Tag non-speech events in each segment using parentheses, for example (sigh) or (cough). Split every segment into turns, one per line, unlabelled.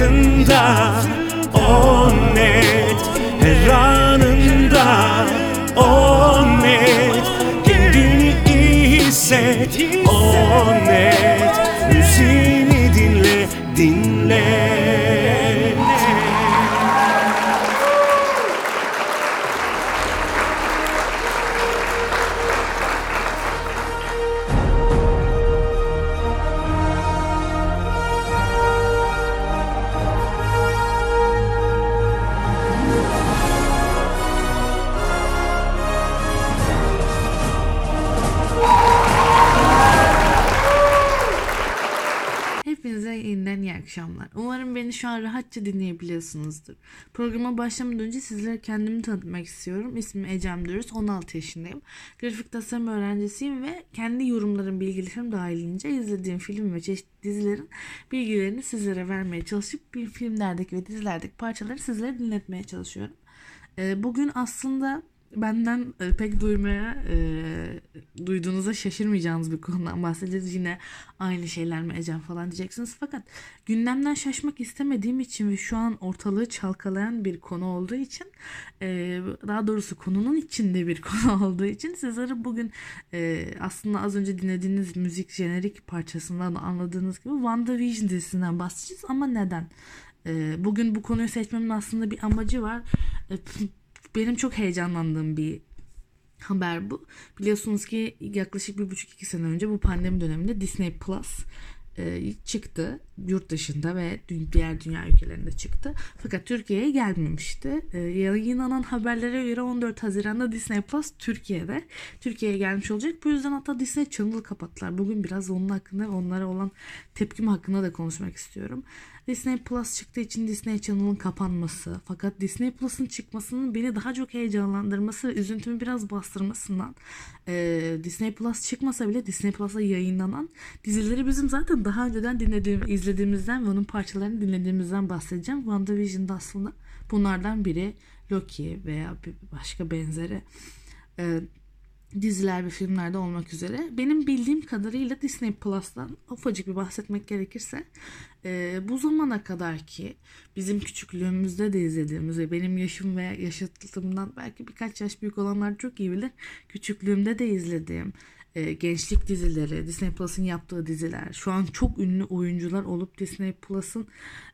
hayatında o net. Her anında o net. Kendini iyi hisset o net. Müziğini dinle dinle
yeniden iyi akşamlar. Umarım beni şu an rahatça dinleyebiliyorsunuzdur. Programa başlamadan önce sizlere kendimi tanıtmak istiyorum. İsmim Ecem Dürüst, 16 yaşındayım. Grafik tasarım öğrencisiyim ve kendi yorumlarım, bilgilerim dahilince izlediğim film ve çeşitli dizilerin bilgilerini sizlere vermeye çalışıp bir filmlerdeki ve dizilerdeki parçaları sizlere dinletmeye çalışıyorum. Ee, Bugün aslında benden e, pek duymaya e, duyduğunuza şaşırmayacağınız bir konudan bahsedeceğiz. Yine aynı şeyler mi Ecem falan diyeceksiniz. Fakat gündemden şaşmak istemediğim için ve şu an ortalığı çalkalayan bir konu olduğu için e, daha doğrusu konunun içinde bir (laughs) konu olduğu için sizlere bugün e, aslında az önce dinlediğiniz müzik jenerik parçasından da anladığınız gibi WandaVision dizisinden bahsedeceğiz ama neden? E, bugün bu konuyu seçmemin aslında bir amacı var. Benim çok heyecanlandığım bir haber bu. Biliyorsunuz ki yaklaşık bir buçuk iki sene önce bu pandemi döneminde Disney Plus e, çıktı yurt dışında ve diğer dünya ülkelerinde çıktı. Fakat Türkiye'ye gelmemişti. E, yayınlanan haberlere göre 14 Haziran'da Disney Plus Türkiye'de Türkiye'ye gelmiş olacak. Bu yüzden hatta Disney Channel'ı kapattılar. Bugün biraz onun hakkında onlara olan tepkim hakkında da konuşmak istiyorum. Disney Plus çıktığı için Disney Channel'ın kapanması fakat Disney Plus'ın çıkmasının beni daha çok heyecanlandırması ve üzüntümü biraz bastırmasından e, Disney Plus çıkmasa bile Disney Plus'a yayınlanan dizileri bizim zaten daha önceden dinlediğim, izlediğimizden ve onun parçalarını dinlediğimizden bahsedeceğim. WandaVision'da aslında bunlardan biri Loki veya bir başka benzeri e, diziler ve filmlerde olmak üzere. Benim bildiğim kadarıyla Disney Plus'tan ufacık bir bahsetmek gerekirse e, bu zamana kadar ki bizim küçüklüğümüzde de izlediğimiz ve benim yaşım ve yaşıtlığımdan belki birkaç yaş büyük olanlar çok iyi bilir. Küçüklüğümde de izlediğim e, gençlik dizileri, Disney Plus'ın yaptığı diziler, şu an çok ünlü oyuncular olup Disney Plus'ın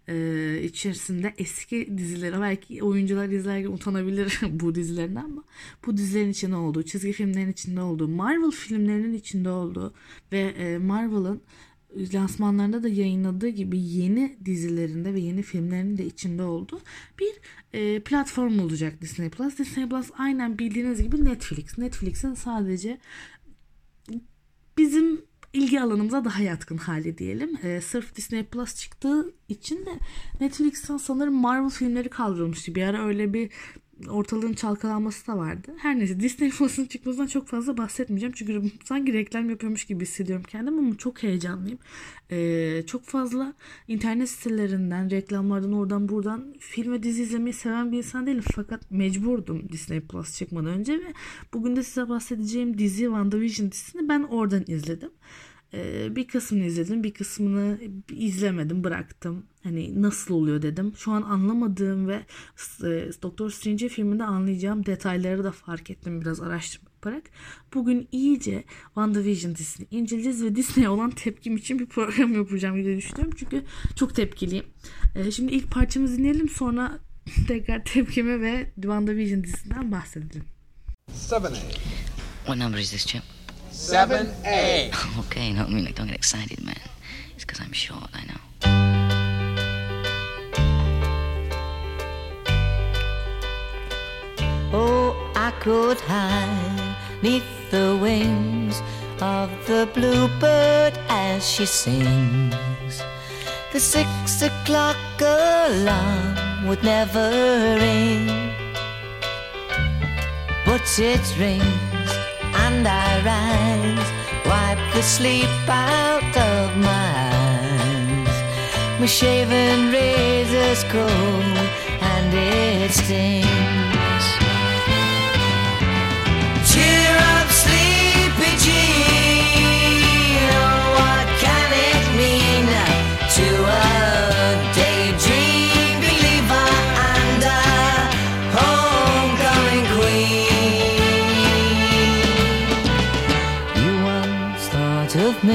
e, içerisinde eski dizileri belki oyuncular izlerken utanabilir (laughs) bu dizilerden ama bu dizilerin içinde olduğu, çizgi filmlerin içinde olduğu, Marvel filmlerinin içinde olduğu ve e, Marvel'ın lansmanlarında da yayınladığı gibi yeni dizilerinde ve yeni filmlerinin de içinde olduğu bir e, platform olacak Disney Plus. Disney Plus aynen bildiğiniz gibi Netflix. Netflix'in sadece ilgi alanımıza daha yatkın hali diyelim. Ee, sırf Disney Plus çıktığı için de Netflix'ten sanırım Marvel filmleri kaldırılmıştı. Bir ara öyle bir ortalığın çalkalanması da vardı. Her neyse Disney Plus'ın çıkmasından çok fazla bahsetmeyeceğim. Çünkü sanki reklam yapıyormuş gibi hissediyorum kendim ama çok heyecanlıyım. Ee, çok fazla internet sitelerinden, reklamlardan oradan buradan film ve dizi izlemeyi seven bir insan değilim. Fakat mecburdum Disney Plus çıkmadan önce ve bugün de size bahsedeceğim dizi WandaVision dizisini ben oradan izledim. Ee, bir kısmını izledim, bir kısmını izlemedim, bıraktım. Hani nasıl oluyor dedim. Şu an anlamadığım ve e, Doktor Strange filminde anlayacağım detayları da fark ettim biraz araştırma yaparak. Bugün iyice WandaVision dizisini inceleyeceğiz ve Disney'e olan tepkim için bir program yapacağım diye düşünüyorum. Çünkü çok tepkiliyim. Ee, şimdi ilk parçamızı dinleyelim sonra (laughs) tekrar tepkime ve WandaVision dizisinden bahsedelim.
7A.
What number is this, Chip?
7A.
Okay, no, I mean, like, don't get excited, man. It's because I'm short, I know.
Oh, I could hide neath the wings of the bluebird as she sings. The six o'clock alarm would never ring, but it rings and I rise, wipe the sleep out of my eyes. My shaven razor's cold and it stings.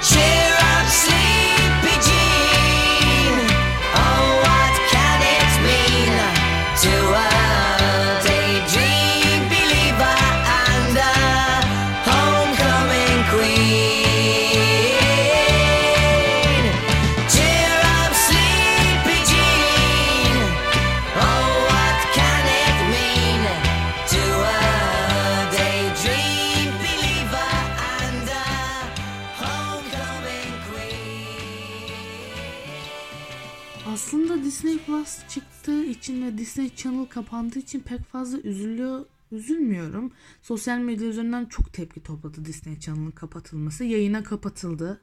Cheers. Disney Channel kapandığı için pek fazla üzülüyor üzülmüyorum. Sosyal medya üzerinden çok tepki topladı Disney Channel'ın kapatılması. Yayına kapatıldı.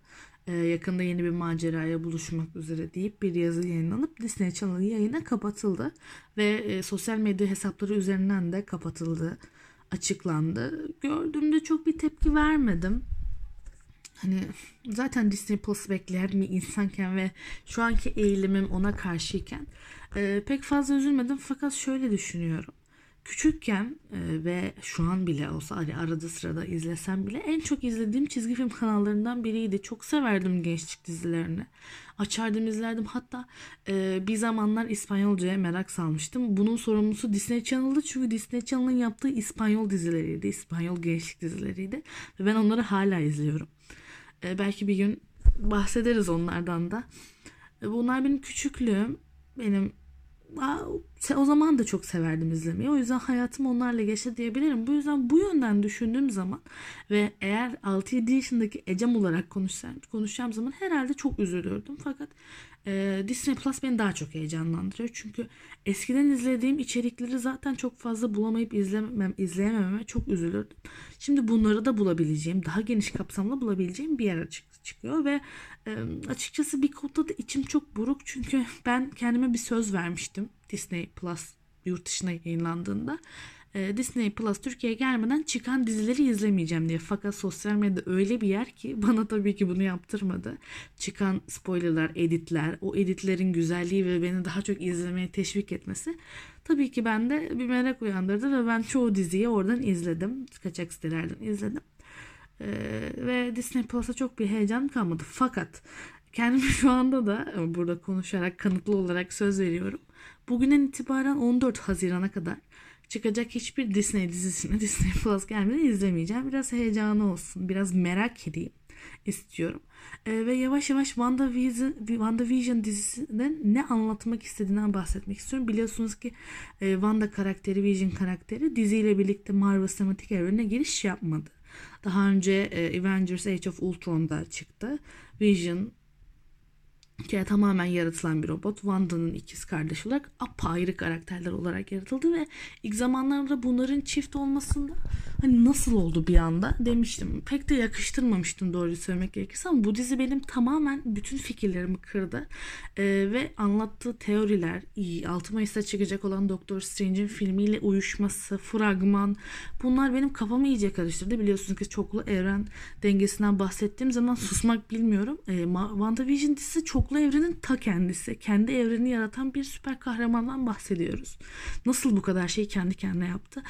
Ee, yakında yeni bir maceraya buluşmak üzere deyip bir yazı yayınlanıp Disney Channel yayına kapatıldı. Ve e, sosyal medya hesapları üzerinden de kapatıldı. Açıklandı. Gördüğümde çok bir tepki vermedim hani zaten Disney Plus bekleyen bir insanken ve şu anki eğilimim ona karşıyken e, pek fazla üzülmedim fakat şöyle düşünüyorum. Küçükken e, ve şu an bile olsa hani arada sırada izlesem bile en çok izlediğim çizgi film kanallarından biriydi. Çok severdim gençlik dizilerini. Açardım izlerdim. Hatta e, bir zamanlar İspanyolcaya merak salmıştım. Bunun sorumlusu Disney Channel'dı. Çünkü Disney Channel'ın yaptığı İspanyol dizileriydi. İspanyol gençlik dizileriydi. Ve ben onları hala izliyorum. E, belki bir gün bahsederiz onlardan da. E, bunlar benim küçüklüğüm. Benim o zaman da çok severdim izlemeyi. O yüzden hayatım onlarla geçti diyebilirim. Bu yüzden bu yönden düşündüğüm zaman ve eğer 6-7 yaşındaki Ecem olarak konuşsam, konuşacağım zaman herhalde çok üzülürdüm. Fakat e, Disney Plus beni daha çok heyecanlandırıyor. Çünkü eskiden izlediğim içerikleri zaten çok fazla bulamayıp izlemem, izleyemememe çok üzülürdüm. Şimdi bunları da bulabileceğim, daha geniş kapsamlı bulabileceğim bir yer çık- çıkıyor ve e, açıkçası bir konuda da içim çok buruk çünkü ben kendime bir söz vermiştim Disney Plus yurt dışına yayınlandığında. E, Disney Plus Türkiye'ye gelmeden çıkan dizileri izlemeyeceğim diye. Fakat sosyal medya öyle bir yer ki (laughs) bana tabii ki bunu yaptırmadı. Çıkan spoilerlar, editler, o editlerin güzelliği ve beni daha çok izlemeye teşvik etmesi tabii ki bende bir merak uyandırdı ve ben çoğu diziyi oradan izledim. Kaçak sitelerden izledim. Ee, ve Disney Plus'a çok bir heyecan kalmadı. Fakat kendimi şu anda da e, burada konuşarak kanıtlı olarak söz veriyorum. Bugünden itibaren 14 Haziran'a kadar çıkacak hiçbir Disney dizisini (laughs) Disney Plus gelmeden izlemeyeceğim. Biraz heyecanı olsun, biraz merak edeyim istiyorum. Ee, ve yavaş yavaş WandaVision, WandaVision dizisinden ne anlatmak istediğinden bahsetmek istiyorum. Biliyorsunuz ki e, Wanda karakteri, Vision karakteri diziyle birlikte Marvel Sinematik Evreni'ne giriş yapmadı. Daha önce e, Avengers Age of Ultron'da çıktı. Vision ki tamamen yaratılan bir robot. Wanda'nın ikiz kardeşi olarak apayrı karakterler olarak yaratıldı ve ilk zamanlarda bunların çift olmasında hani nasıl oldu bir anda demiştim. Pek de yakıştırmamıştım doğruyu söylemek gerekirse ama bu dizi benim tamamen bütün fikirlerimi kırdı. Ee, ve anlattığı teoriler, iyi, 6 Mayıs'ta çıkacak olan Doctor Strange'in filmiyle uyuşması, fragman bunlar benim kafamı iyice karıştırdı. Biliyorsunuz ki çoklu evren dengesinden bahsettiğim zaman susmak bilmiyorum. Ee, WandaVision dizisi çoklu evrenin ta kendisi. Kendi evrenini yaratan bir süper kahramandan bahsediyoruz. Nasıl bu kadar şeyi kendi kendine yaptı?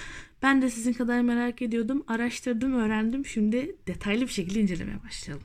Ben de sizin kadar merak ediyordum. Araştırdım, öğrendim. Şimdi detaylı bir şekilde incelemeye başlayalım.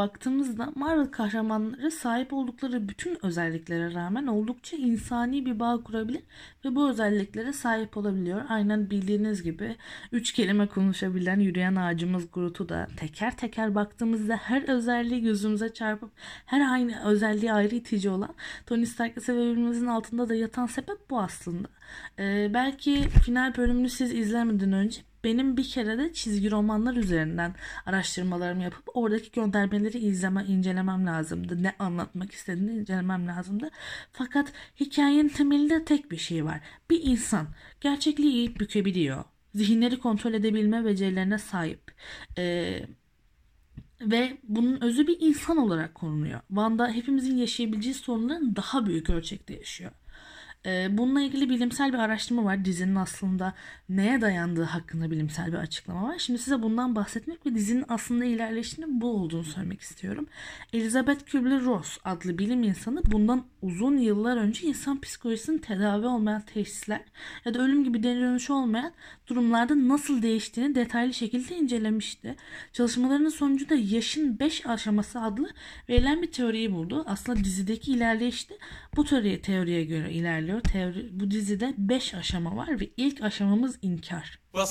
Baktığımızda Marvel kahramanları sahip oldukları bütün özelliklere rağmen oldukça insani bir bağ kurabilir ve bu özelliklere sahip olabiliyor. Aynen bildiğiniz gibi üç kelime konuşabilen yürüyen ağacımız Groot'u da teker teker baktığımızda her özelliği gözümüze çarpıp her aynı özelliği ayrı itici olan Tony Stark'ı sevebilmemizin altında da yatan sebep bu aslında. Ee, belki final bölümünü siz izlemeden önce benim bir kere de çizgi romanlar üzerinden araştırmalarımı yapıp oradaki göndermeleri izleme, incelemem lazımdı. Ne anlatmak istediğini incelemem lazımdı. Fakat hikayenin temelinde tek bir şey var. Bir insan gerçekliği eğip bükebiliyor. Zihinleri kontrol edebilme becerilerine sahip. Ee, ve bunun özü bir insan olarak konunuyor. Wanda hepimizin yaşayabileceği sorunların daha büyük ölçekte yaşıyor. Bununla ilgili bilimsel bir araştırma var. Dizinin aslında neye dayandığı hakkında bilimsel bir açıklama var. Şimdi size bundan bahsetmek ve dizinin aslında ilerleyişinin bu olduğunu söylemek istiyorum. Elizabeth Kübler-Ross adlı bilim insanı bundan uzun yıllar önce insan psikolojisinin tedavi olmayan teşhisler ya da ölüm gibi dönüşü olmayan durumlarda nasıl değiştiğini detaylı şekilde incelemişti. Çalışmalarının sonucu da yaşın 5 aşaması adlı verilen bir teoriyi buldu. Aslında dizideki ilerleyiş de bu teoriye, teoriye göre ilerliyor. Teori, bu dizide 5 aşama var ve ilk aşamamız inkar.
Well,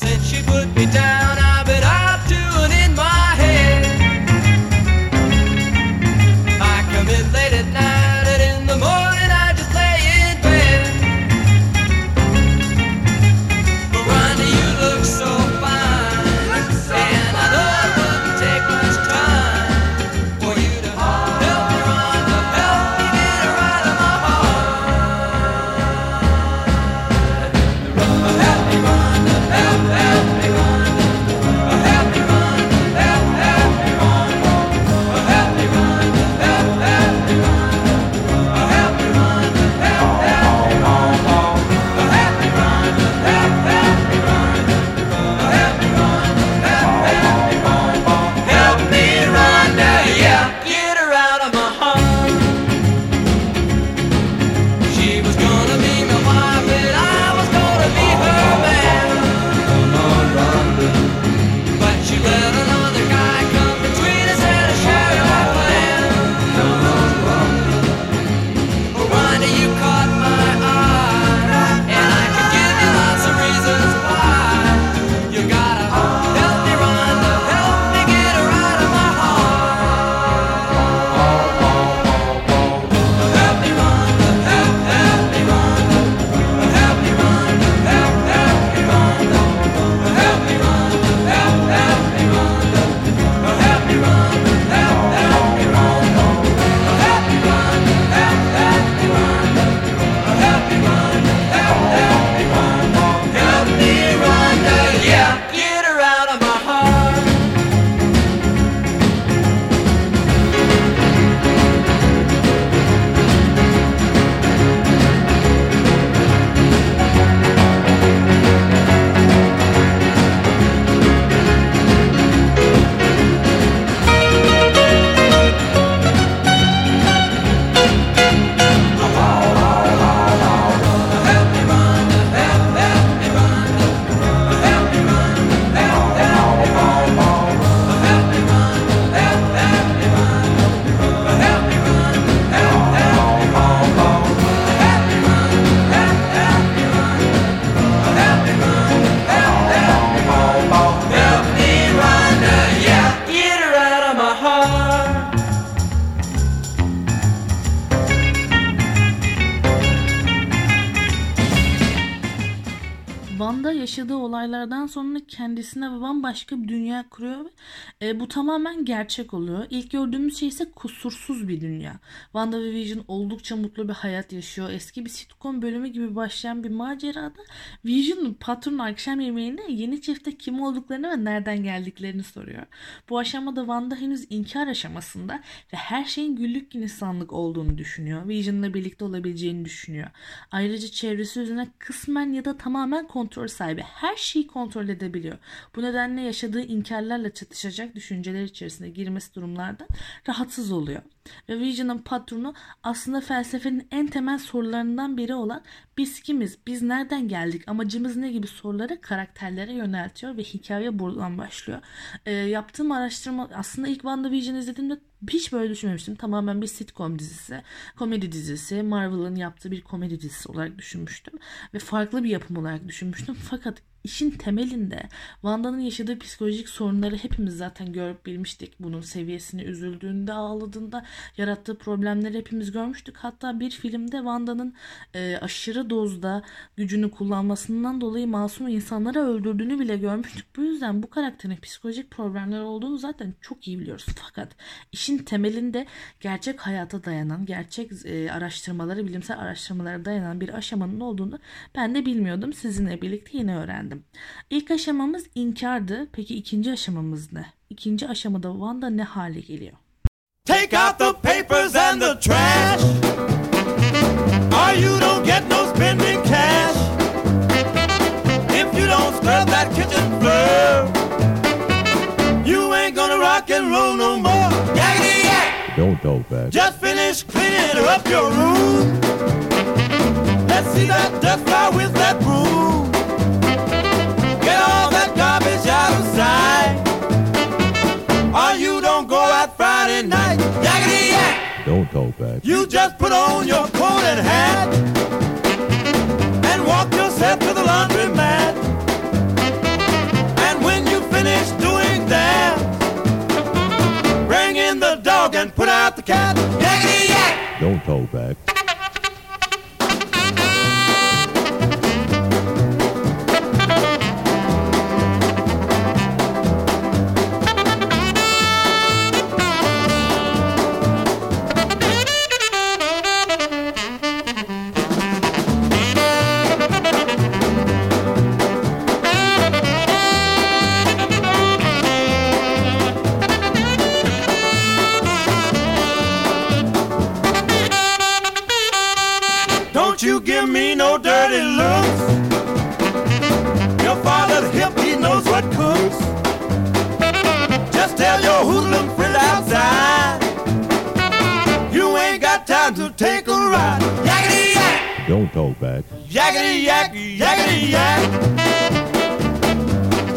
Wanda
yaşadığı olaylardan sonra kendisine bambaşka bir dünya kuruyor e, bu tamamen gerçek oluyor. İlk gördüğümüz şey ise kusursuz bir dünya. Wanda ve Vision oldukça mutlu bir hayat yaşıyor. Eski bir sitcom bölümü gibi başlayan bir macerada Vision patronun akşam yemeğinde yeni çifte kim olduklarını ve nereden geldiklerini soruyor. Bu aşamada Wanda henüz inkar aşamasında ve her şeyin güllük gülistanlık olduğunu düşünüyor. Vision'la birlikte olabileceğini düşünüyor. Ayrıca çevresi üzerine kısmen ya da tamamen kontrol sahibi. Her şeyi kontrol edebiliyor. Bu nedenle yaşadığı inkarlarla çatışacak düşünceler içerisine girmesi durumlarda rahatsız oluyor. Ve Vision'ın patronu aslında felsefenin en temel sorularından biri olan biz kimiz, biz nereden geldik, amacımız ne gibi soruları karakterlere yöneltiyor ve hikaye buradan başlıyor. Ee, yaptığım araştırma aslında ilk WandaVision izlediğimde hiç böyle düşünmemiştim. Tamamen bir sitcom dizisi, komedi dizisi, Marvel'ın yaptığı bir komedi dizisi olarak düşünmüştüm. Ve farklı bir yapım olarak düşünmüştüm. Fakat işin temelinde Wanda'nın yaşadığı psikolojik sorunları hepimiz zaten görüp bilmiştik. Bunun seviyesini üzüldüğünde, ağladığında yarattığı problemleri hepimiz görmüştük. Hatta bir filmde Wanda'nın e, aşırı dozda gücünü kullanmasından dolayı masum insanları öldürdüğünü bile görmüştük. Bu yüzden bu karakterin psikolojik problemler olduğunu zaten çok iyi biliyoruz. Fakat işin temelinde gerçek hayata dayanan, gerçek e, araştırmaları, bilimsel araştırmalara dayanan bir aşamanın olduğunu ben de bilmiyordum. Sizinle birlikte yine öğrendim. İlk aşamamız inkardı. Peki ikinci aşamamız ne? İkinci aşamada Wanda ne hale geliyor?
Take out the papers and the trash. Or you don't get no spending cash. If you don't scrub that kitchen floor, you ain't gonna rock and roll no more. Yakety yak!
Don't talk back.
Just finish cleaning up your room. Let's see that dust fly with that broom. Out of sight. Or you don't go out Friday night. Yakety yak!
Don't talk back.
You just put on your coat and hat and walk yourself to the laundromat. And when you finish doing that, bring in the dog and put out the cat. Yakety yak!
Don't talk back.
Tell your hoodlum friend outside. You ain't got time to take a ride. Yakety yak!
Don't talk back.
Yakety yak, yakety yak.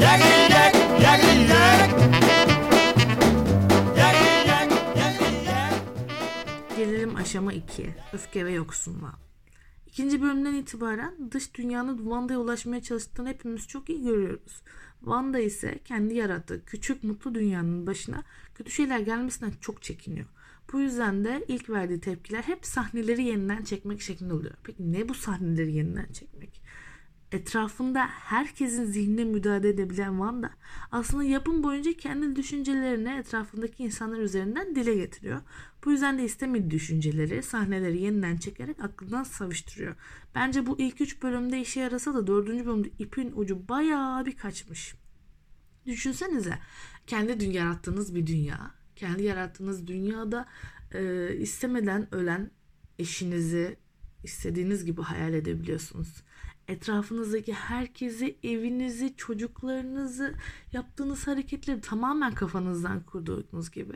Yakety yak, yakety yak. Yakety yak, yakety yak.
Gelelim aşama 2. Öfke ve yoksunluğa. İkinci bölümden itibaren dış dünyanın Wanda'ya ulaşmaya çalıştığını hepimiz çok iyi görüyoruz. Wanda ise kendi yarattığı küçük mutlu dünyanın başına kötü şeyler gelmesinden çok çekiniyor. Bu yüzden de ilk verdiği tepkiler hep sahneleri yeniden çekmek şeklinde oluyor. Peki ne bu sahneleri yeniden çekmek? Etrafında herkesin zihnine müdahale edebilen Wanda aslında yapım boyunca kendi düşüncelerini etrafındaki insanlar üzerinden dile getiriyor. Bu yüzden de istemediği düşünceleri, sahneleri yeniden çekerek aklından savuşturuyor. Bence bu ilk üç bölümde işe yarasa da dördüncü bölümde ipin ucu bayağı bir kaçmış. Düşünsenize kendi yarattığınız bir dünya. Kendi yarattığınız dünyada e, istemeden ölen eşinizi istediğiniz gibi hayal edebiliyorsunuz. Etrafınızdaki herkesi, evinizi, çocuklarınızı, yaptığınız hareketleri tamamen kafanızdan kurduğunuz gibi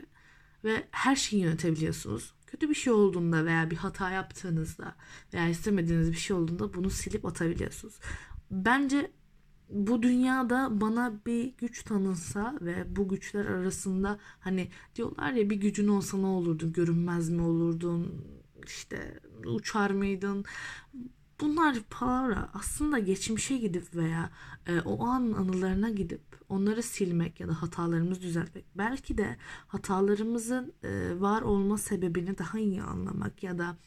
ve her şeyi yönetebiliyorsunuz. Kötü bir şey olduğunda veya bir hata yaptığınızda veya istemediğiniz bir şey olduğunda bunu silip atabiliyorsunuz. Bence bu dünyada bana bir güç tanınsa ve bu güçler arasında hani diyorlar ya bir gücün olsa ne olurdun görünmez mi olurdun işte uçar mıydın bunlar palavra aslında geçmişe gidip veya e, o an anılarına gidip onları silmek ya da hatalarımızı düzeltmek belki de hatalarımızın e, var olma sebebini daha iyi anlamak ya da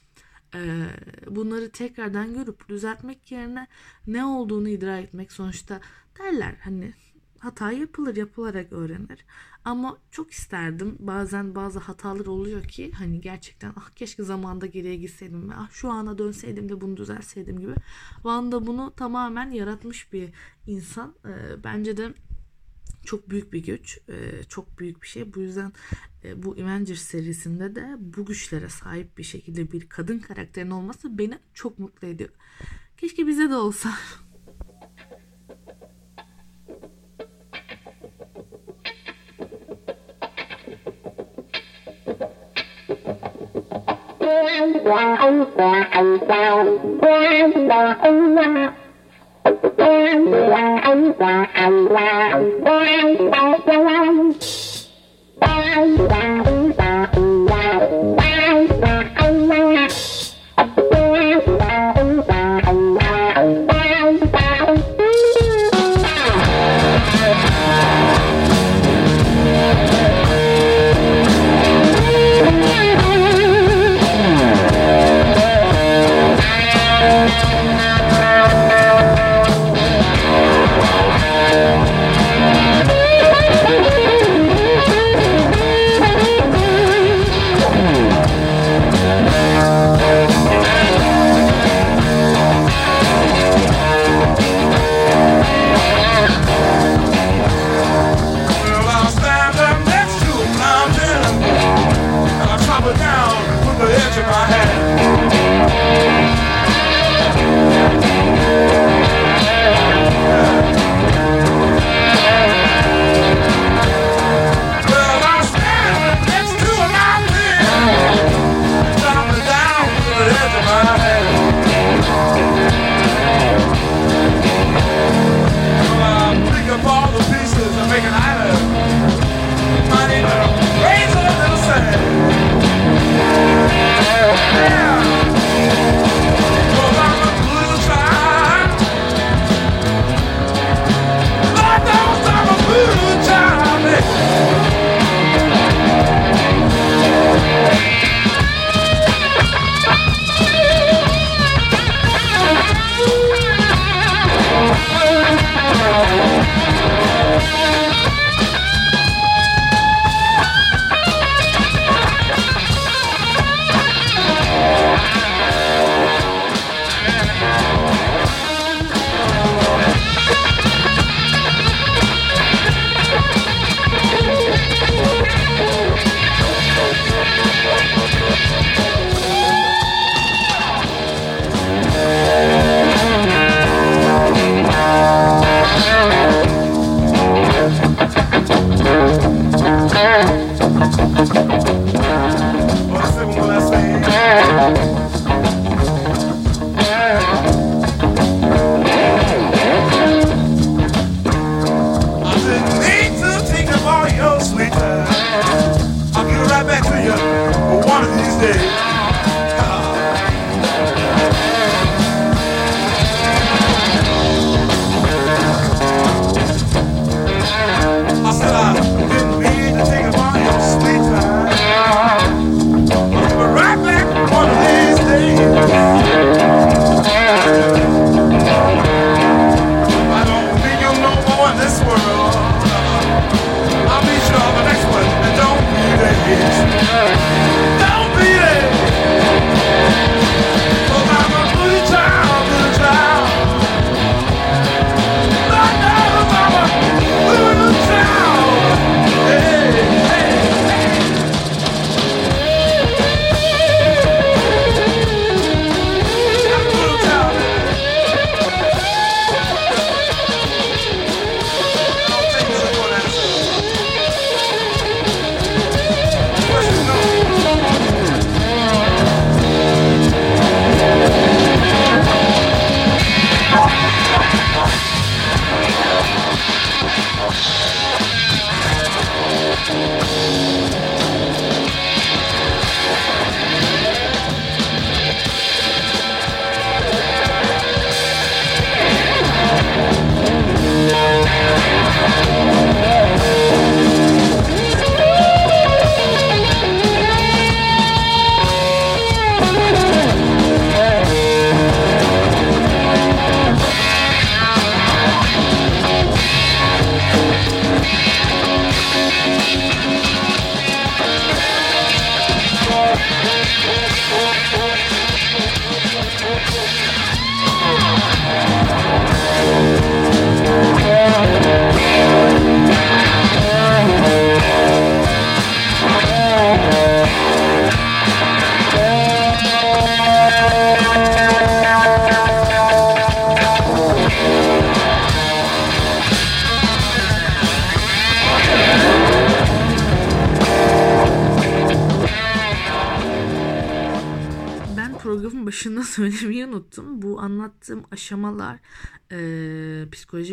e, bunları tekrardan görüp düzeltmek yerine ne olduğunu idrak etmek sonuçta derler. Hani hata yapılır yapılarak öğrenir ama çok isterdim bazen bazı hatalar oluyor ki hani gerçekten ah keşke zamanda geriye gitseydim ve ah şu ana dönseydim de bunu düzelseydim gibi Wanda bunu tamamen yaratmış bir insan E, bence de çok büyük bir güç, çok büyük bir şey. Bu yüzden bu Avengers serisinde de bu güçlere sahip bir şekilde bir kadın karakterin olması beni çok mutlu ediyor. Keşke bize de olsa. (laughs)
Quan
là ông là ông sao, quan là ông là quan là ông là ông là quan là quan quan là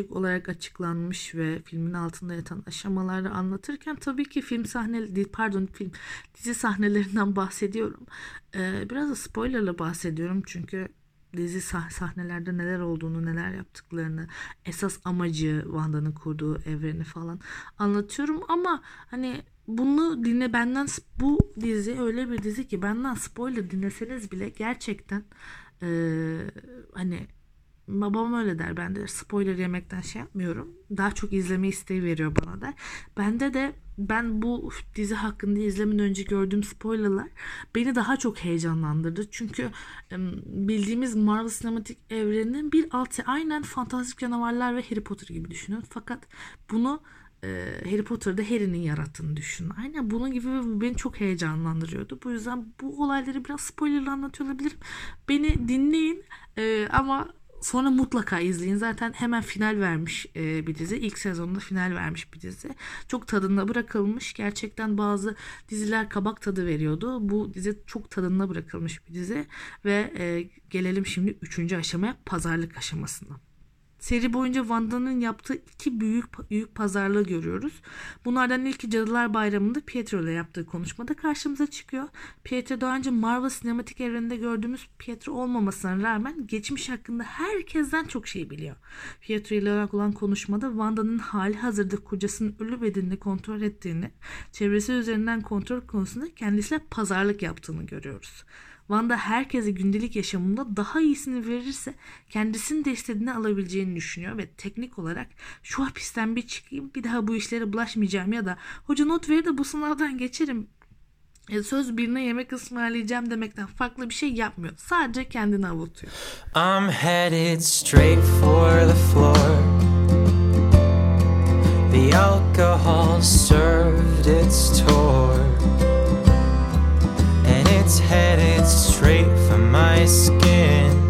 psikolojik olarak açıklanmış ve filmin altında yatan aşamaları anlatırken tabii ki film sahne pardon film dizi sahnelerinden bahsediyorum. E, biraz da spoilerla bahsediyorum çünkü dizi sah- sahnelerde neler olduğunu, neler yaptıklarını, esas amacı Wanda'nın kurduğu evreni falan anlatıyorum ama hani bunu dinle benden bu dizi öyle bir dizi ki benden spoiler dinleseniz bile gerçekten eee, hani babam öyle der ben de spoiler yemekten şey yapmıyorum daha çok izleme isteği veriyor bana der bende de ben bu dizi hakkında izlemeden önce gördüğüm spoilerlar beni daha çok heyecanlandırdı çünkü bildiğimiz Marvel sinematik evreninin bir altı aynen fantastik canavarlar ve Harry Potter gibi düşünün fakat bunu e, Harry Potter'da Harry'nin yarattığını düşünün. Aynen bunun gibi ve bu beni çok heyecanlandırıyordu. Bu yüzden bu olayları biraz spoilerla anlatıyor olabilirim. Beni dinleyin e, ama sonra mutlaka izleyin. Zaten hemen final vermiş e, bir dizi. İlk sezonda final vermiş bir dizi. Çok tadında bırakılmış. Gerçekten bazı diziler kabak tadı veriyordu. Bu dizi çok tadında bırakılmış bir dizi. Ve e, gelelim şimdi üçüncü aşamaya pazarlık aşamasına. Seri boyunca Wanda'nın yaptığı iki büyük büyük pazarlığı görüyoruz. Bunlardan ilki Cadılar Bayramı'nda Pietro ile yaptığı konuşmada karşımıza çıkıyor. Pietro daha önce Marvel sinematik evreninde gördüğümüz Pietro olmamasına rağmen geçmiş hakkında herkesten çok şey biliyor. Pietro ile olan konuşmada Wanda'nın hali hazırda kocasının ölü bedenini kontrol ettiğini, çevresi üzerinden kontrol konusunda kendisiyle pazarlık yaptığını görüyoruz. Wanda herkese gündelik yaşamında daha iyisini verirse kendisinin de istediğini alabileceğini düşünüyor ve teknik olarak şu hapisten bir çıkayım bir daha bu işlere bulaşmayacağım ya da hoca not verir de bu sınavdan geçerim e, söz birine yemek ısmarlayacağım demekten farklı bir şey yapmıyor. Sadece kendini avutuyor.
I'm headed straight for the floor. The alcohol served its tour, headed straight for my skin,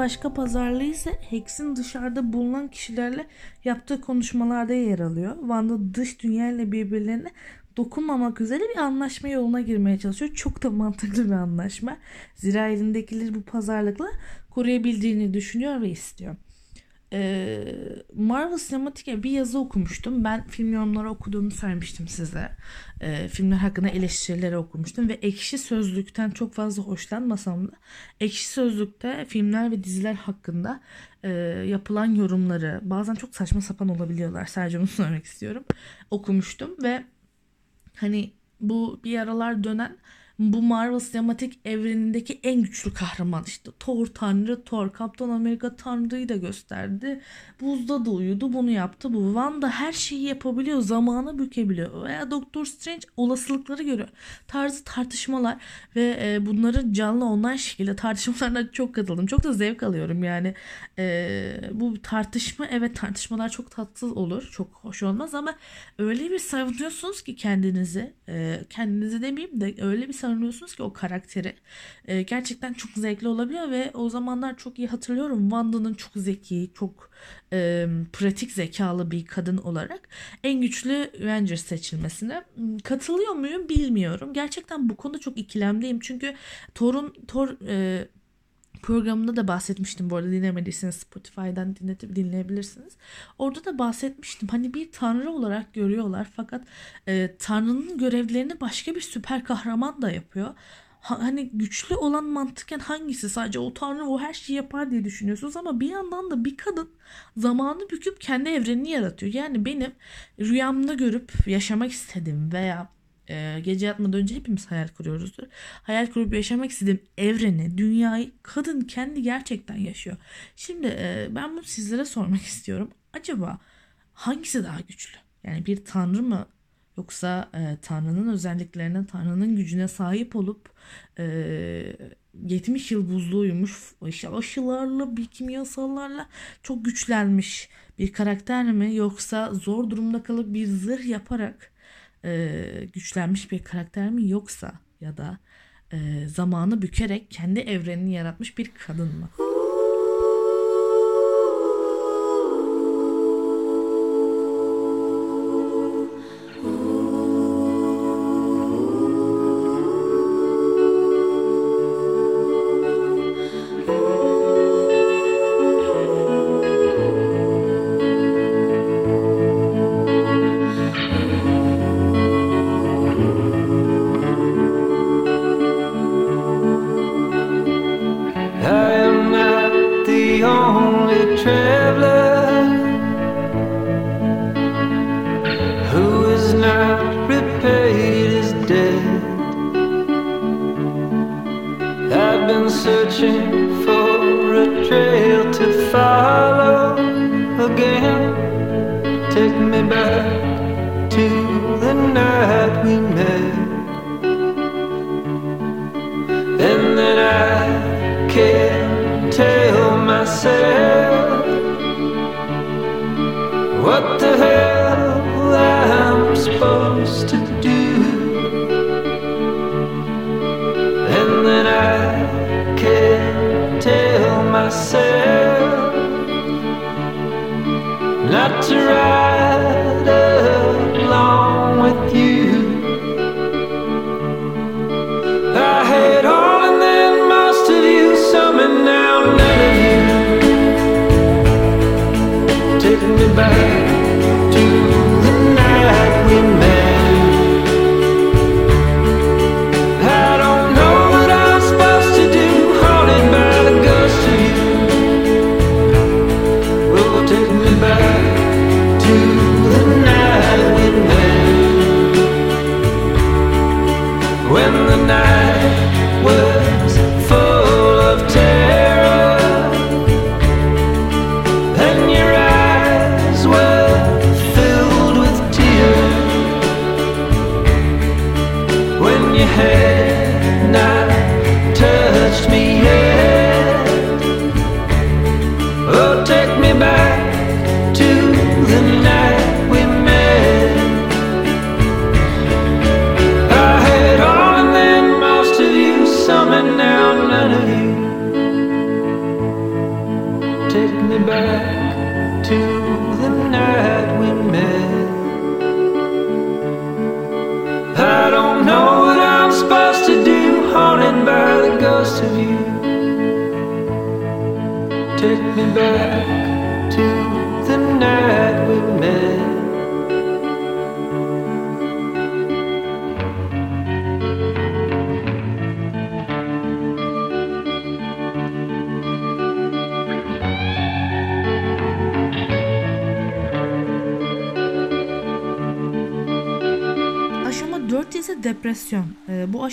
başka pazarlığı ise Hex'in dışarıda bulunan kişilerle yaptığı konuşmalarda yer alıyor. Wanda dış dünya ile birbirlerine dokunmamak üzere bir anlaşma yoluna girmeye çalışıyor. Çok da mantıklı bir anlaşma. Zira elindekileri bu pazarlıkla koruyabildiğini düşünüyor ve istiyor. Ee, Marvel Sinematik'e bir yazı okumuştum. Ben film yorumları okuduğumu söylemiştim size. Ee, filmler hakkında eleştirileri okumuştum ve Ekşi Sözlük'ten çok fazla hoşlanmasam da Ekşi Sözlük'te filmler ve diziler hakkında e, yapılan yorumları bazen çok saçma sapan olabiliyorlar. Sadece bunu (laughs) söylemek istiyorum. Okumuştum ve hani bu bir aralar dönen bu Marvel sinematik evrenindeki en güçlü kahraman işte Thor Tanrı Thor Kaptan Amerika Tanrı'yı da gösterdi. Buzda da uyudu bunu yaptı bu. Wanda her şeyi yapabiliyor zamanı bükebiliyor veya Doctor Strange olasılıkları görüyor. Tarzı tartışmalar ve e, bunların canlı online şekilde tartışmalarına çok katıldım. Çok da zevk alıyorum yani. E, bu tartışma evet tartışmalar çok tatsız olur. Çok hoş olmaz ama öyle bir savunuyorsunuz ki kendinizi e, kendinizi demeyeyim de öyle bir savunuyorsunuz ki o karakteri e, gerçekten çok zevkli olabiliyor ve o zamanlar çok iyi hatırlıyorum Wanda'nın çok zeki çok e, pratik zekalı bir kadın olarak en güçlü Avengers seçilmesine. Hmm, katılıyor muyum bilmiyorum. Gerçekten bu konuda çok ikilemdeyim çünkü Thor'un Thor e, programında da bahsetmiştim bu arada dinlemediyseniz Spotify'dan dinletip dinleyebilirsiniz. Orada da bahsetmiştim. Hani bir tanrı olarak görüyorlar fakat e, tanrının görevlerini başka bir süper kahraman da yapıyor. Ha- hani güçlü olan mantıken hangisi? Sadece o tanrı o her şeyi yapar diye düşünüyorsunuz ama bir yandan da bir kadın zamanı büküp kendi evrenini yaratıyor. Yani benim rüyamda görüp yaşamak istediğim veya e, gece yatmadan önce hepimiz hayal kuruyoruzdur. Hayal kurup yaşamak istediğim evreni, dünyayı kadın kendi gerçekten yaşıyor. Şimdi e, ben bunu sizlere sormak istiyorum. Acaba hangisi daha güçlü? Yani bir tanrı mı yoksa e, tanrının özelliklerine, tanrının gücüne sahip olup e, 70 yıl buzlu uyumuş aşılarla, bir kimyasallarla çok güçlenmiş bir karakter mi yoksa zor durumda kalıp bir zırh yaparak e, güçlenmiş bir karakter mi yoksa ya da e, zamanı bükerek kendi evrenini yaratmış bir kadın mı?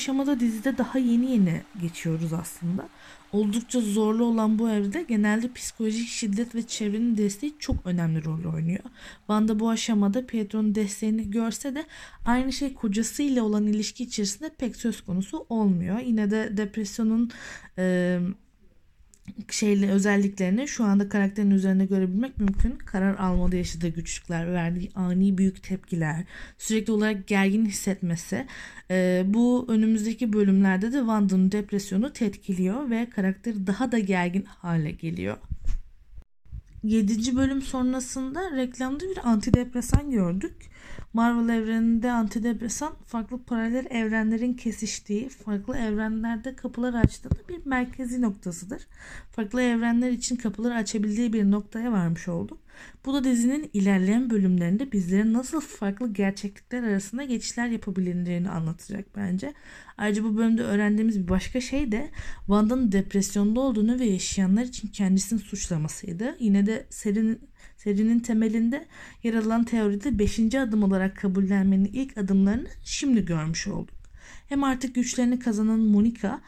Aşamada dizide daha yeni yeni geçiyoruz aslında. Oldukça zorlu olan bu evrede genelde psikolojik şiddet ve çevrenin desteği çok önemli rol oynuyor. Wanda bu aşamada Pietro'nun desteğini görse de aynı şey kocasıyla olan ilişki içerisinde pek söz konusu olmuyor. Yine de depresyonun e, şeyli özelliklerini şu anda karakterin üzerinde görebilmek mümkün. Karar almada yaşadığı güçlükler, verdiği ani büyük tepkiler, sürekli olarak gergin hissetmesi. e, bu önümüzdeki bölümlerde de Wanda'nın depresyonu tetkiliyor ve karakteri daha da gergin hale geliyor. 7. bölüm sonrasında reklamda bir antidepresan gördük. Marvel evreninde antidepresan farklı paralel evrenlerin kesiştiği, farklı evrenlerde kapılar açtığında bir merkezi noktasıdır. Farklı evrenler için kapıları açabildiği bir noktaya varmış olduk. Bu da dizinin ilerleyen bölümlerinde bizlerin nasıl farklı gerçeklikler arasında geçişler yapabileceğini anlatacak bence. Ayrıca bu bölümde öğrendiğimiz bir başka şey de Wanda'nın depresyonda olduğunu ve yaşayanlar için kendisini suçlamasıydı. Yine de serinin serinin temelinde yer alan teoride 5. adım olarak kabullenmenin ilk adımlarını şimdi görmüş olduk. Hem artık güçlerini kazanan Monica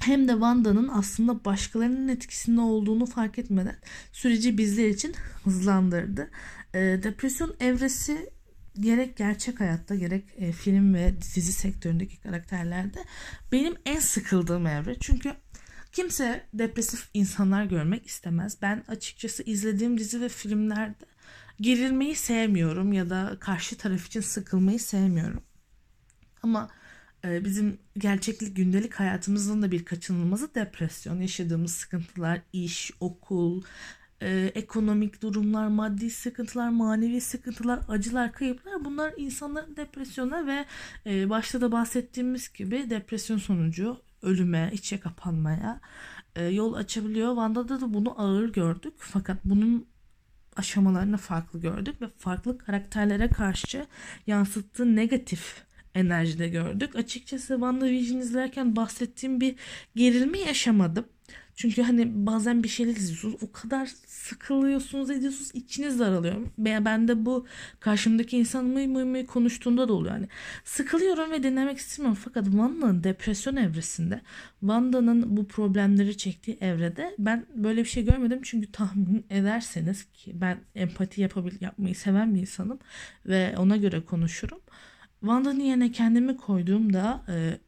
hem de Wanda'nın aslında başkalarının etkisinde olduğunu fark etmeden süreci bizler için hızlandırdı. Ee, depresyon evresi gerek gerçek hayatta gerek e, film ve dizi sektöründeki karakterlerde benim en sıkıldığım evre. Çünkü kimse depresif insanlar görmek istemez. Ben açıkçası izlediğim dizi ve filmlerde gerilmeyi sevmiyorum ya da karşı taraf için sıkılmayı sevmiyorum. Ama e, bizim gerçeklik gündelik hayatımızın da bir kaçınılmazı depresyon, yaşadığımız sıkıntılar, iş, okul, e, ekonomik durumlar, maddi sıkıntılar, manevi sıkıntılar, acılar, kayıplar bunlar insanların depresyona ve e, başta da bahsettiğimiz gibi depresyon sonucu ölüme, içe kapanmaya e, yol açabiliyor. Wanda'da da bunu ağır gördük. Fakat bunun aşamalarını farklı gördük ve farklı karakterlere karşı yansıttığı negatif enerjide gördük. Açıkçası WandaVision izlerken bahsettiğim bir gerilme yaşamadım. Çünkü hani bazen bir şeyler izliyorsunuz o kadar sıkılıyorsunuz ediyorsunuz içiniz daralıyor. Ben, de bu karşımdaki insan mıy mıy mıy konuştuğunda da oluyor. Yani sıkılıyorum ve dinlemek istemiyorum. Fakat Wanda'nın depresyon evresinde Wanda'nın bu problemleri çektiği evrede ben böyle bir şey görmedim. Çünkü tahmin ederseniz ki ben empati yapabil yapmayı seven bir insanım ve ona göre konuşurum. Wanda'nın yerine kendimi koyduğumda e,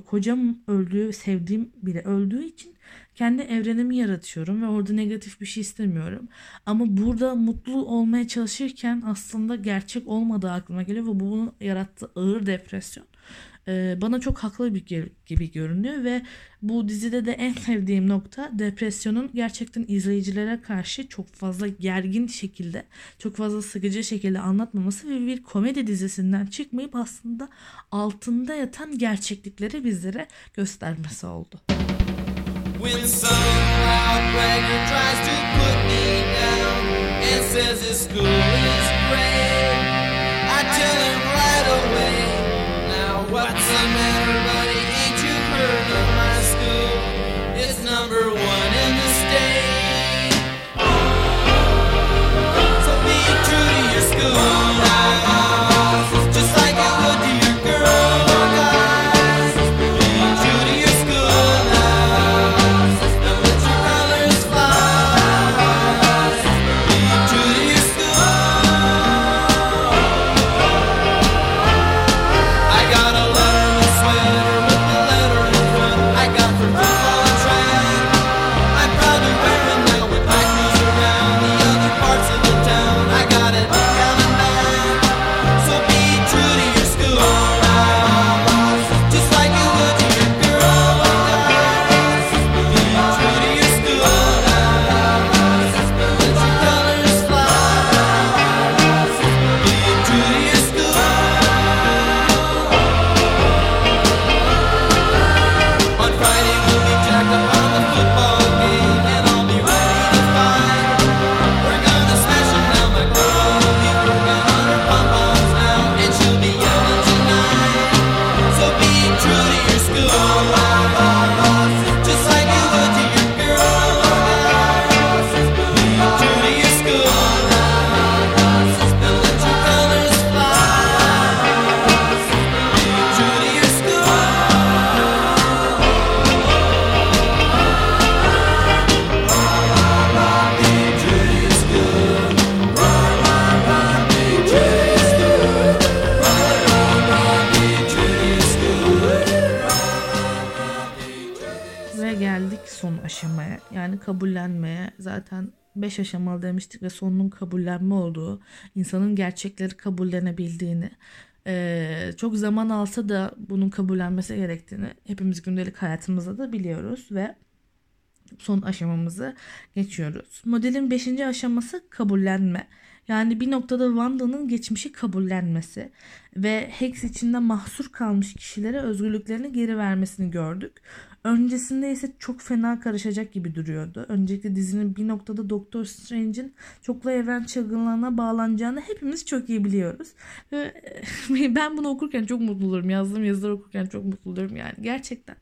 kocam öldüğü, sevdiğim biri öldüğü için kendi evrenimi yaratıyorum ve orada negatif bir şey istemiyorum. Ama burada mutlu olmaya çalışırken aslında gerçek olmadığı aklıma geliyor ve bu bunun yarattığı ağır depresyon e, bana çok haklı bir gibi görünüyor ve bu dizide de en sevdiğim nokta depresyonun gerçekten izleyicilere karşı çok fazla gergin şekilde, çok fazla sıkıcı şekilde anlatmaması ve bir komedi dizisinden çıkmayıp aslında altında yatan gerçeklikleri bizlere göstermesi oldu.
When. What's the matter, buddy? Ain't you heard of my school? It's number one
yani kabullenmeye zaten 5 aşamalı demiştik ve sonunun kabullenme olduğu, insanın gerçekleri kabullenebildiğini, çok zaman alsa da bunun kabullenmesi gerektiğini hepimiz gündelik hayatımızda da biliyoruz ve son aşamamızı geçiyoruz. Modelin 5. aşaması kabullenme. Yani bir noktada Wanda'nın geçmişi kabullenmesi ve Hex içinde mahsur kalmış kişilere özgürlüklerini geri vermesini gördük. Öncesinde ise çok fena karışacak gibi duruyordu. Öncelikle dizinin bir noktada Doctor Strange'in çoklu evren çılgınlığına bağlanacağını hepimiz çok iyi biliyoruz. Ve (laughs) ben bunu okurken çok mutlu olurum. Yazdığım yazıları okurken çok mutlu olurum yani. Gerçekten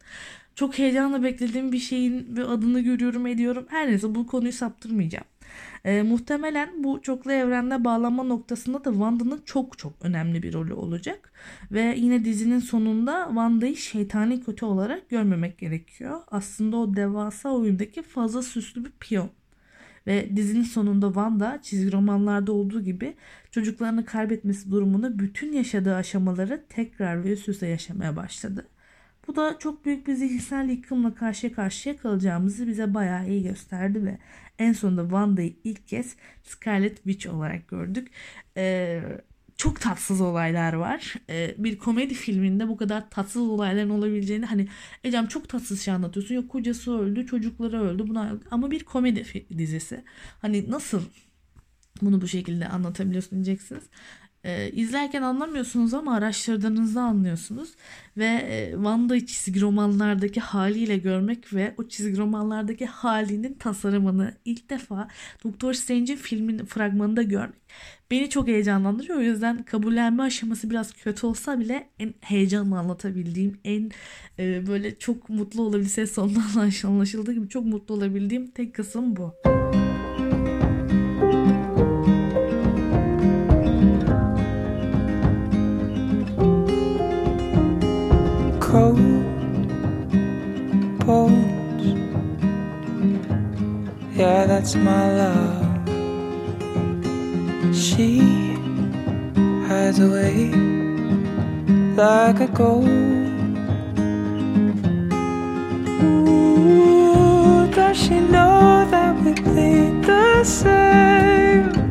çok heyecanla beklediğim bir şeyin ve adını görüyorum ediyorum. Her neyse bu konuyu saptırmayacağım. Ee, muhtemelen bu çoklu evrende bağlanma noktasında da Wanda'nın çok çok önemli bir rolü olacak. Ve yine dizinin sonunda Wanda'yı şeytani kötü olarak görmemek gerekiyor. Aslında o devasa oyundaki fazla süslü bir piyon. Ve dizinin sonunda Wanda çizgi romanlarda olduğu gibi çocuklarını kaybetmesi durumunda bütün yaşadığı aşamaları tekrar ve üst üste yaşamaya başladı. Bu da çok büyük bir zihinsel yıkımla karşı karşıya kalacağımızı bize bayağı iyi gösterdi ve en sonunda Wanda'yı ilk kez Scarlet Witch olarak gördük. Ee, çok tatsız olaylar var. Ee, bir komedi filminde bu kadar tatsız olayların olabileceğini hani Ecem çok tatsız şey anlatıyorsun. Yok kocası öldü, çocukları öldü. Buna ama bir komedi dizisi. Hani nasıl bunu bu şekilde anlatabiliyorsun diyeceksiniz. Ee, izlerken anlamıyorsunuz ama araştırdığınızda anlıyorsunuz. Ve e, Wanda'yı çizgi romanlardaki haliyle görmek ve o çizgi romanlardaki halinin tasarımını ilk defa Doktor Strange'in filmin fragmanında görmek beni çok heyecanlandırıyor. O yüzden kabullenme aşaması biraz kötü olsa bile en heyecanla anlatabildiğim, en e, böyle çok mutlu olabilse sondan (laughs) anlaşıldığı gibi çok mutlu olabildiğim tek kısım bu.
Cold bones. Yeah, that's my love. She hides away like a ghost. Ooh, does she know that we bleed the same?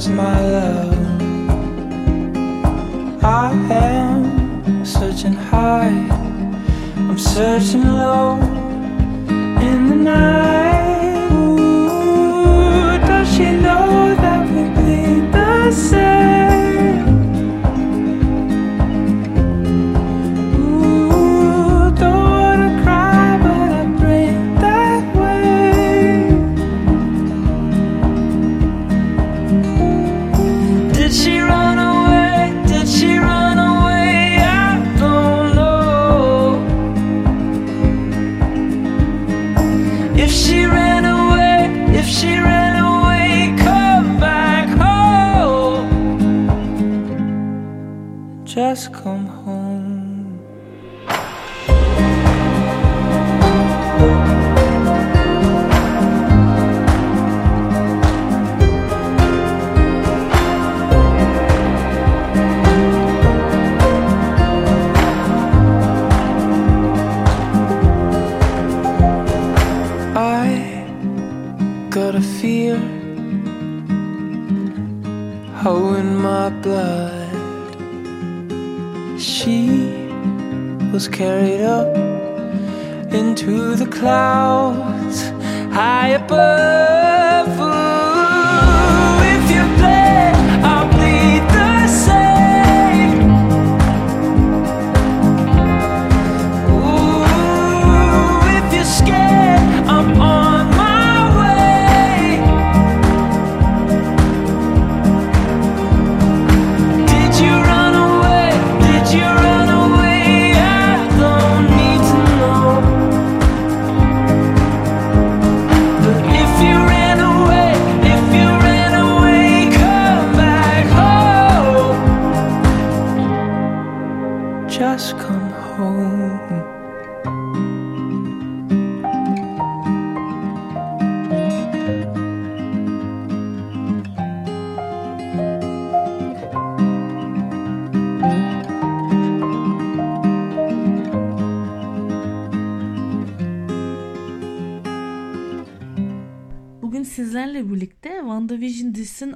Where's my love? I am searching high. I'm searching low in the night.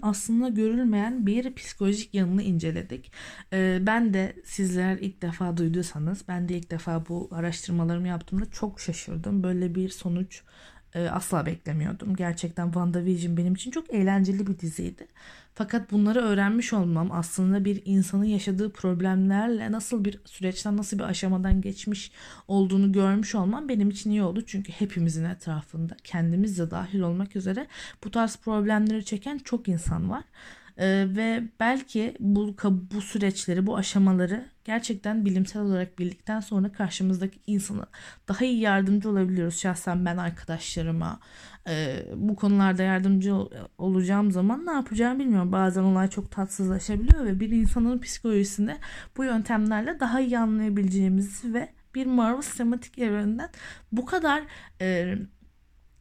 Aslında görülmeyen bir psikolojik yanını inceledik. Ee, ben de sizler ilk defa duyduysanız ben de ilk defa bu araştırmalarımı yaptığımda çok şaşırdım. Böyle bir sonuç e, asla beklemiyordum. Gerçekten WandaVision benim için çok eğlenceli bir diziydi. Fakat bunları öğrenmiş olmam aslında bir insanın yaşadığı problemlerle nasıl bir süreçten nasıl bir aşamadan geçmiş olduğunu görmüş olmam benim için iyi oldu. Çünkü hepimizin etrafında kendimiz de dahil olmak üzere bu tarz problemleri çeken çok insan var. Ee, ve belki bu bu süreçleri, bu aşamaları gerçekten bilimsel olarak bildikten sonra karşımızdaki insana daha iyi yardımcı olabiliyoruz. Şahsen ben arkadaşlarıma e, bu konularda yardımcı ol- olacağım zaman ne yapacağımı bilmiyorum. Bazen olay çok tatsızlaşabiliyor ve bir insanın psikolojisini bu yöntemlerle daha iyi anlayabileceğimizi ve bir Marvel sinematik evreninden bu kadar e,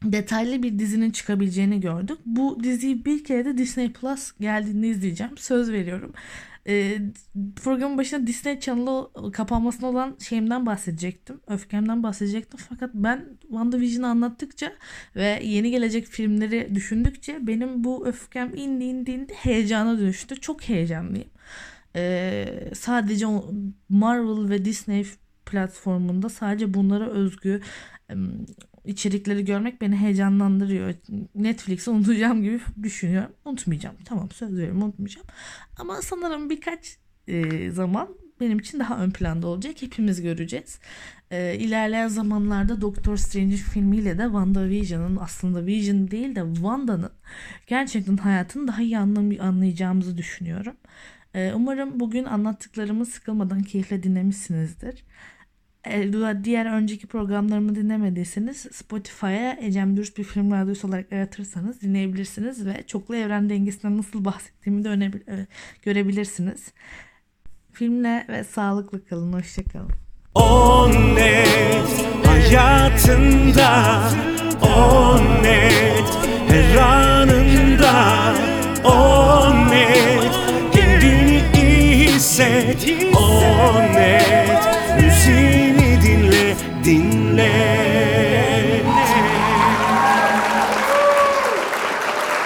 detaylı bir dizinin çıkabileceğini gördük. Bu diziyi bir kere de Disney Plus geldiğinde izleyeceğim. Söz veriyorum. Ee, programın başında Disney Channel'ı kapanmasına olan şeyimden bahsedecektim. Öfkemden bahsedecektim. Fakat ben WandaVision'ı anlattıkça ve yeni gelecek filmleri düşündükçe benim bu öfkem indi indi indi heyecana dönüştü. Çok heyecanlıyım. Ee, sadece Marvel ve Disney platformunda sadece bunlara özgü içerikleri görmek beni heyecanlandırıyor. Netflix'i unutacağım gibi düşünüyorum. Unutmayacağım. Tamam söz veriyorum unutmayacağım. Ama sanırım birkaç e, zaman benim için daha ön planda olacak. Hepimiz göreceğiz. E, ilerleyen zamanlarda Doctor Strange filmiyle de WandaVision'ın aslında Vision değil de Wanda'nın gerçekten hayatını daha iyi anlayacağımızı düşünüyorum. E, umarım bugün anlattıklarımı sıkılmadan keyifle dinlemişsinizdir. E, diğer önceki programlarımı dinlemediyseniz Spotify'a Ecem Dürüst bir film radyosu olarak aratırsanız dinleyebilirsiniz ve çoklu evren dengesinden nasıl bahsettiğimi de öne- e, görebilirsiniz. Filmle ve sağlıklı kalın. Hoşçakalın.
O net hayatında O net her anında O net kendini hisset O net name.